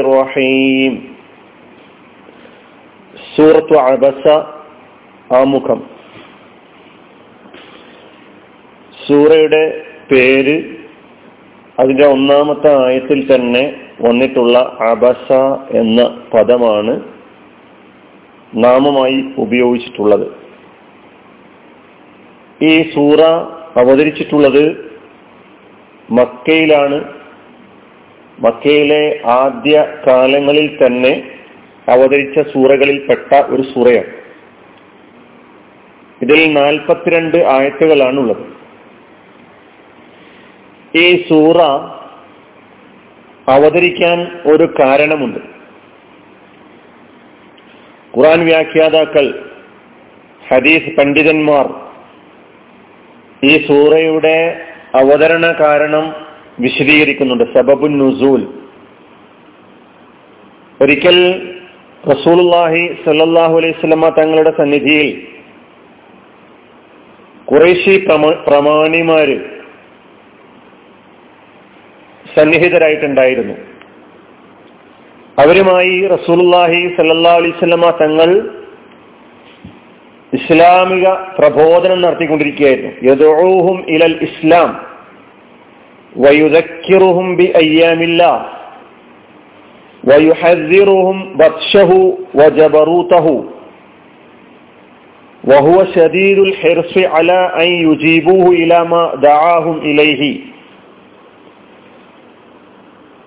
റഹീം സൂറത്തു അബസ ആമുഖം. സൂറയുടെ പേര് അതിന്റെ ഒന്നാമത്തെ ആയത്തിൽ തന്നെ വന്നിട്ടുള്ള അബസ എന്ന പദമാണ് നാമമായി ഉപയോഗിച്ചിട്ടുള്ളത്. ഈ സൂറ അവതരിച്ചിട്ടുള്ളത് മക്കയിലാണ് മക്കയിലെ ആദ്യ കാലങ്ങളിൽ തന്നെ അവതരിച്ച സൂറകളിൽപ്പെട്ട ഒരു സൂറയാണ്. ഇതിൽ നാൽപ്പത്തിരണ്ട് ആയത്തുകളാണുള്ളത്. ഈ സൂറ അവതരിക്കാൻ ഒരു കാരണമുണ്ട്. ഖുറാൻ വ്യാഖ്യാതാക്കൾ ഹദീസ് പണ്ഡിതന്മാർ ഈ സൂറയുടെ അവതരണ കാരണം വിശദീകരിക്കുന്നുണ്ട്. സബബുൻ നുസൂൽ. ഒരിക്കൽ റസൂലുല്ലാഹി സല്ലാഹു അലൈഹി സ്വലമ തങ്ങളുടെ സന്നിധിയിൽ കുറേശി പ്രമാണിമാര് സന്നിഹിതരായിട്ടുണ്ടായിരുന്നു. അവരുമായി റസൂലുല്ലാഹി സല്ലാ അലൈവല്ലമ തങ്ങൾ ഇസ്ലാമിക പ്രബോധനം നടത്തിക്കൊണ്ടിരിക്കുകയായിരുന്നു. യദോഹും ഇലൽ ഇസ്ലാം. വയുദക്കിറുഹും ബി അയ്യാമില്ല വയുഹദിറുഹും ബത്ഷഹു വജബറൂതഹു وهو شديد الحرص على أن يجيبوه إلى ما دعاهم إليه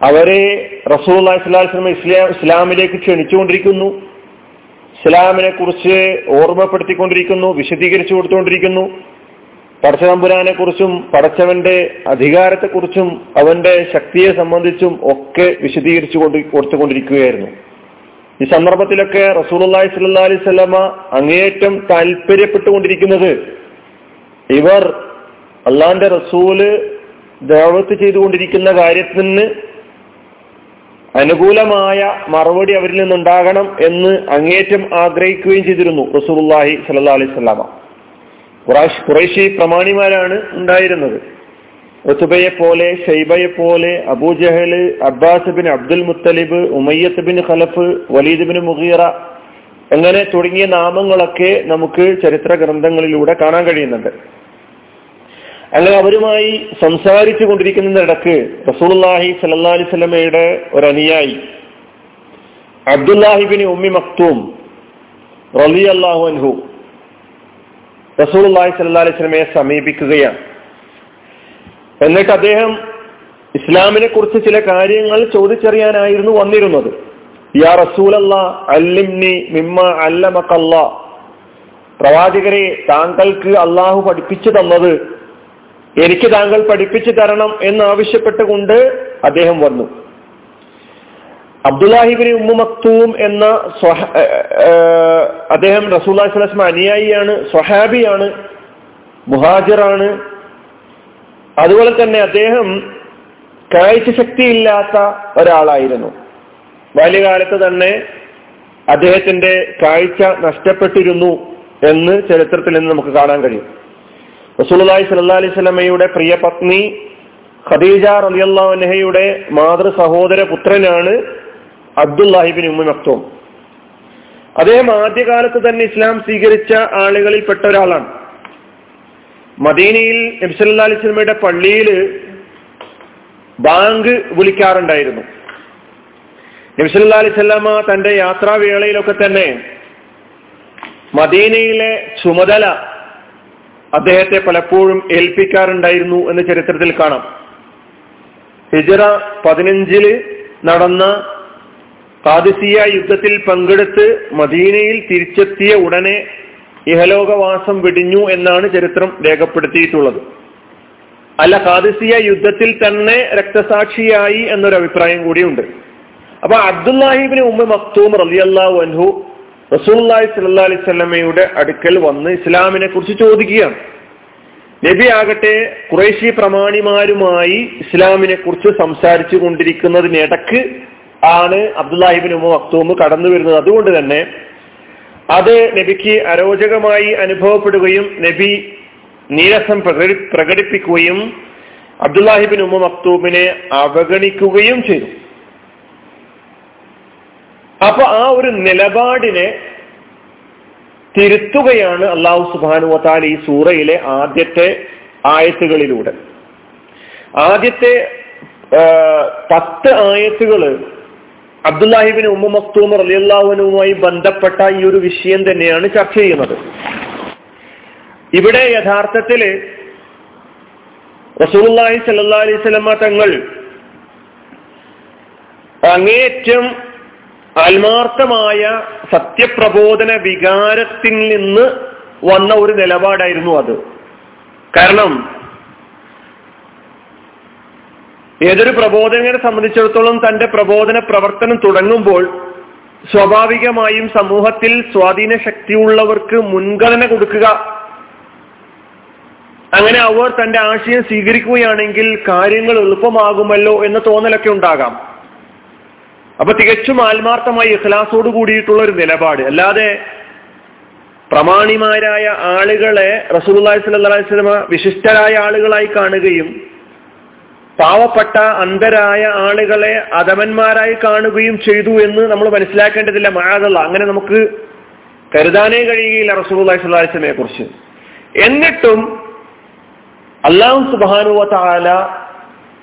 അവരെ റസൂൽ ഇസ്ലാം ഇസ്ലാമിലേക്ക് ക്ഷണിച്ചുകൊണ്ടിരിക്കുന്നു ഇസ്ലാമിനെ കുറിച്ച് ഓർമ്മപ്പെടുത്തിക്കൊണ്ടിരിക്കുന്നു വിശദീകരിച്ചു കൊടുത്തുകൊണ്ടിരിക്കുന്നു പടച്ചതമ്പുരാനെ കുറിച്ചും പടച്ചവന്റെ അധികാരത്തെക്കുറിച്ചും അവന്റെ ശക്തിയെ സംബന്ധിച്ചും ഒക്കെ വിശദീകരിച്ചു കൊണ്ട് കൊടുത്തുകൊണ്ടിരിക്കുകയായിരുന്നു. ഈ സന്ദർഭത്തിലൊക്കെ റസൂലി സല്ലാ അലൈഹി സ്വലമ അങ്ങേയറ്റം താല്പര്യപ്പെട്ടുകൊണ്ടിരിക്കുന്നത് ഇവർ അള്ളാന്റെ റസൂൽ ദേവത്ത് ചെയ്തുകൊണ്ടിരിക്കുന്ന കാര്യത്തിന് അനുകൂലമായ മറുപടി അവരിൽ നിന്നുണ്ടാകണം എന്ന് അങ്ങേറ്റം ആഗ്രഹിക്കുകയും ചെയ്തിരുന്നു റസൂലുല്ലാഹി സല്ലാ അലൈഹി സ്വലാമ ഖുറൈശി പ്രമാണിമാരാണ് ഉണ്ടായിരുന്നത്. ഒത്തുബയെ പോലെ ഷൈബയെ പോലെ Abu Jahl Abbas bin Abdul Muttalib Umayyat bin Khalaf Walid bin Mughira അങ്ങനെ തുടങ്ങിയ നാമങ്ങളൊക്കെ നമുക്ക് ചരിത്ര ഗ്രന്ഥങ്ങളിലൂടെ കാണാൻ കഴിയുന്നുണ്ട്. അങ്ങനെ അവരുമായി സംസാരിച്ചു കൊണ്ടിരിക്കുന്നതിനിടക്ക് റസൂൽഹി സല്ലാ അലൈഹി സ്വലമയുടെ ഒരു അനുയായി അബ്ദുല്ലാഹിബിൻ ഉമ്മി മക്തൂം റലി അള്ളാഹു അൻഹു റസൂൽ സല്ലാ അലൈഹി സ്വലമയെ സമീപിക്കുകയാണ്. എന്നിട്ട് അദ്ദേഹം ഇസ്ലാമിനെ കുറിച്ച് ചില കാര്യങ്ങൾ ചോദിച്ചറിയാനായിരുന്നു വന്നിരുന്നത്. യാ റസൂലല്ല പ്രവാചകരെ താങ്കൾക്ക് അള്ളാഹു പഠിപ്പിച്ചു തന്നത് എനിക്ക് താങ്കൾ പഠിപ്പിച്ചു തരണം എന്ന് ആവശ്യപ്പെട്ടുകൊണ്ട് അദ്ദേഹം വന്നു. അബ്ദുല്ലാഹിബിന് ഉമ്മു മക്തൂം എന്ന അദ്ദേഹം റസൂല്ലാഹി സ്വലം അനുയായിയാണ് സ്വഹാബിയാണ് മുഹാജിറാണ്. അതുപോലെ തന്നെ അദ്ദേഹം കാഴ്ച ശക്തിയില്ലാത്ത ഒരാളായിരുന്നു. ബാല്യകാലത്ത് തന്നെ അദ്ദേഹത്തിന്റെ കാഴ്ച നഷ്ടപ്പെട്ടിരുന്നു എന്ന് ചരിത്രത്തിൽ നിന്ന് നമുക്ക് കാണാൻ കഴിയും. റസൂലി സല്ലാ അലൈഹി സ്വലമയുടെ പ്രിയ പത്നി ഖദീജ റലിയല്ലാഹുനഹയുടെ മാതൃ സഹോദര പുത്രനാണ് അബ്ദുല്ലാഹിബിൻ ഉമ്മ മക്തോം അദ്ദേഹം ആദ്യകാലത്ത് തന്നെ ഇസ്ലാം സ്വീകരിച്ച ആളുകളിൽ പെട്ട ഒരാളാണ്. മദീനയിൽ നബ്സല്ലാ അലൈഹി സ്വലമയുടെ പള്ളിയിൽ ബാങ്ക് വിളിക്കാറുണ്ടായിരുന്നു. നബ്സല്ലാ അലൈഹി സ്വലാമ തന്റെ യാത്രാവേളയിലൊക്കെ തന്നെ മദീനയിലെ ചുമതല അദ്ദേഹത്തെ പലപ്പോഴും ഏൽപ്പിക്കാറുണ്ടായിരുന്നു എന്ന് ചരിത്രത്തിൽ കാണാം. ഹിജറ പതിനഞ്ചിൽ നടന്ന കാദിസിയ യുദ്ധത്തിൽ പങ്കെടുത്ത് മദീനയിൽ തിരിച്ചെത്തിയ ഉടനെ ഇഹലോകവാസം വെടിഞ്ഞു എന്നാണ് ചരിത്രം രേഖപ്പെടുത്തിയിട്ടുള്ളത്. അല്ല കാദിസിയ യുദ്ധത്തിൽ തന്നെ രക്തസാക്ഷിയായി എന്നൊരു അഭിപ്രായം കൂടിയുണ്ട്. അപ്പൊ അബ്ദുല്ലാഹിബിന് ഉമ്മ മക്തൂം റലിയല്ലാഹു അൻഹു റസൂല്ലാഹി സല്ലാ അലൈഹി സ്വലമയുടെ അടുക്കൽ വന്ന് ഇസ്ലാമിനെ കുറിച്ച് ചോദിക്കുകയാണ്. നബി ആകട്ടെ കുറേശി പ്രമാണിമാരുമായി ഇസ്ലാമിനെ കുറിച്ച് സംസാരിച്ചു കൊണ്ടിരിക്കുന്നതിനിടക്ക് ആണ് അബ്ദുല്ലാഹിബിൻ ഉമ്മ മക്തൂമ് കടന്നു വരുന്നത്. അതുകൊണ്ട് തന്നെ അത് നബിക്ക് അരോചകമായി അനുഭവപ്പെടുകയും നബി നീരസം പ്രകടി പ്രകടിപ്പിക്കുകയും അബ്ദുല്ലാഹിബിൻ ഉമ്മ മക്തൂമിനെ അവഗണിക്കുകയും ചെയ്തു. അപ്പൊ ആ ഒരു നിലപാടിനെ തിരുത്തുകയാണ് അള്ളാഹു സുബാനുവത്താൽ ഈ സൂറയിലെ ആദ്യത്തെ ആയത്തുകളിലൂടെ. ആദ്യത്തെ പത്ത് ആയത്തുകൾ അബ്ദുല്ലാഹിബിൻ ഉമ്മ മക്തൂം റലിയല്ലാഹുനുമായി ബന്ധപ്പെട്ട ഈ ഒരു വിഷയം തന്നെയാണ് ചർച്ച ചെയ്യുന്നത്. ഇവിടെ യഥാർത്ഥത്തിൽ റസൂലുള്ളാഹി സല്ലല്ലാഹു അലൈഹി വസല്ലമ തങ്ങൾ അങ്ങേറ്റം ആത്മാർത്ഥമായ സത്യപ്രബോധന വികാരത്തിൽ നിന്ന് വന്ന ഒരു നിലപാടായിരുന്നു അത്. കാരണം ഏതൊരു പ്രബോധകനെ സംബന്ധിച്ചിടത്തോളം തന്റെ പ്രബോധന പ്രവർത്തനം തുടങ്ങുമ്പോൾ സ്വാഭാവികമായും സമൂഹത്തിൽ സ്വാധീന ശക്തിയുള്ളവർക്ക് മുൻഗണന കൊടുക്കുക. അങ്ങനെ അവർ തന്റെ ആശയം സ്വീകരിക്കുകയാണെങ്കിൽ കാര്യങ്ങൾ എളുപ്പമാകുമല്ലോ എന്ന തോന്നലൊക്കെ ഉണ്ടാകാം. അപ്പൊ തികച്ചും ആത്മാർത്ഥമായി ഇഖ്ലാസോട് കൂടിയിട്ടുള്ള ഒരു നിലപാട്. അല്ലാതെ പ്രമാണിമാരായ ആളുകളെ സ്വല്ലല്ലാഹി അലൈഹി വസല്ലമ വിശിഷ്ടരായ ആളുകളായി കാണുകയും പാവപ്പെട്ട അന്ധരായ ആളുകളെ അധമന്മാരായി കാണുകയും ചെയ്തു എന്ന് നമ്മൾ മനസ്സിലാക്കേണ്ടതില്ല. മഴതല്ല അങ്ങനെ നമുക്ക് കരുതാനേ കഴിയുകയില്ല റസൂലി വസല്ലമയെ കുറിച്ച്. എന്നിട്ടും അള്ളാഹു സുബാനുവ താല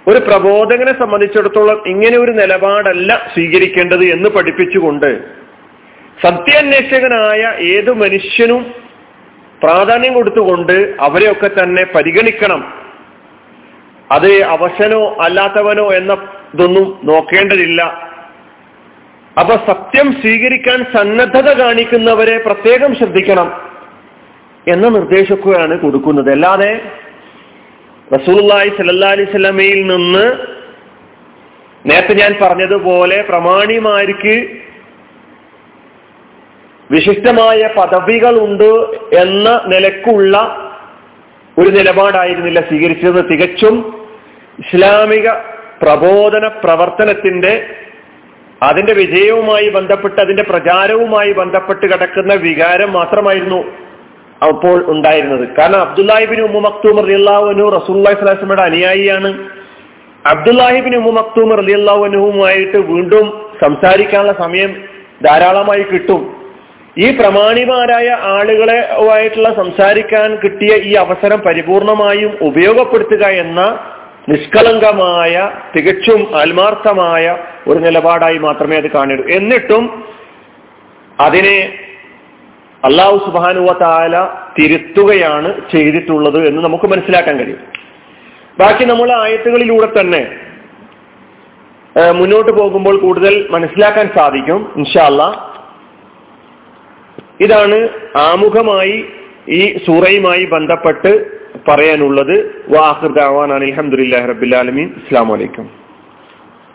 ഒരു പ്രബോധകനെ സംബന്ധിച്ചിടത്തോളം ഇങ്ങനെ ഒരു നിലപാടല്ല സ്വീകരിക്കേണ്ടത് എന്ന് പഠിപ്പിച്ചുകൊണ്ട് സത്യാന്വേഷകനായ ഏതു മനുഷ്യനും പ്രാധാന്യം കൊടുത്തുകൊണ്ട് അവരെയൊക്കെ തന്നെ പരിഗണിക്കണം. അത് അവശനോ അല്ലാത്തവനോ എന്ന ഇതൊന്നും നോക്കേണ്ടതില്ല. അപ്പൊ സത്യം സ്വീകരിക്കാൻ സന്നദ്ധത കാണിക്കുന്നവരെ പ്രത്യേകം ശ്രദ്ധിക്കണം എന്ന നിർദ്ദേശമൊക്കെയാണ് കൊടുക്കുന്നത്. അല്ലാതെ റസൂലുള്ളാഹി സല്ലല്ലാഹി അലൈഹി സ്വലമയിൽ നിന്ന് നേരത്തെ ഞാൻ പറഞ്ഞതുപോലെ പ്രമാണിമാർക്ക് വിശിഷ്ടമായ പദവികൾ ഉണ്ട് എന്ന നിലക്കുള്ള ഒരു നിലപാടായിരുന്നില്ല സ്വീകരിച്ചത്. തികച്ചും ഇസ്ലാമിക പ്രബോധന പ്രവർത്തനത്തിന്റെ അതിന്റെ വിജയവുമായി ബന്ധപ്പെട്ട് അതിന്റെ പ്രചാരവുമായി ബന്ധപ്പെട്ട് കിടക്കുന്ന വികാരം മാത്രമായിരുന്നു അപ്പോൾ ഉണ്ടായിരുന്നത്. കാരണം അബ്ദുല്ലാഹിബിൻ ഉമ്മു മക്തൂം റലിയല്ലാഹുനു റസൂല്ലാഹി സ്വലാസ്മയുടെ അനുയായിയാണ്. അബ്ദുല്ലാഹിബിൻ ഉമ്മു മക്തൂം റലിയല്ലാഹുനുവുമായിട്ട് വീണ്ടും സംസാരിക്കാനുള്ള സമയം ധാരാളമായി കിട്ടും. ഈ പ്രമാണിമാരായ ആളുകളെ ആയിട്ടുള്ള സംസാരിക്കാൻ കിട്ടിയ ഈ അവസരം പരിപൂർണമായും ഉപയോഗപ്പെടുത്തുക എന്ന നിഷ്കളങ്കമായ തികച്ചും ആത്മാർത്ഥമായ ഒരു നിലപാടായി മാത്രമേ അത് കാണൂ എന്നിട്ടും അതിനെ അള്ളാഹു സുബാനുവ താല തിരുത്തുകയാണ് ചെയ്തിട്ടുള്ളത് എന്ന് നമുക്ക് മനസ്സിലാക്കാൻ കഴിയും. ബാക്കി നമ്മൾ ആയത്തുകളിലൂടെ തന്നെ മുന്നോട്ട് പോകുമ്പോൾ കൂടുതൽ മനസ്സിലാക്കാൻ സാധിക്കും ഇൻഷാല്ല ഇതാണ് ആമുഖമായി ഈ സൂറയുമായി ബന്ധപ്പെട്ട് പറയാനുള്ളത് വാഹിർ ദാവാൻ അലഹമുല്ലാ റബിലാലമീൻ അസ്സാം വലൈക്കും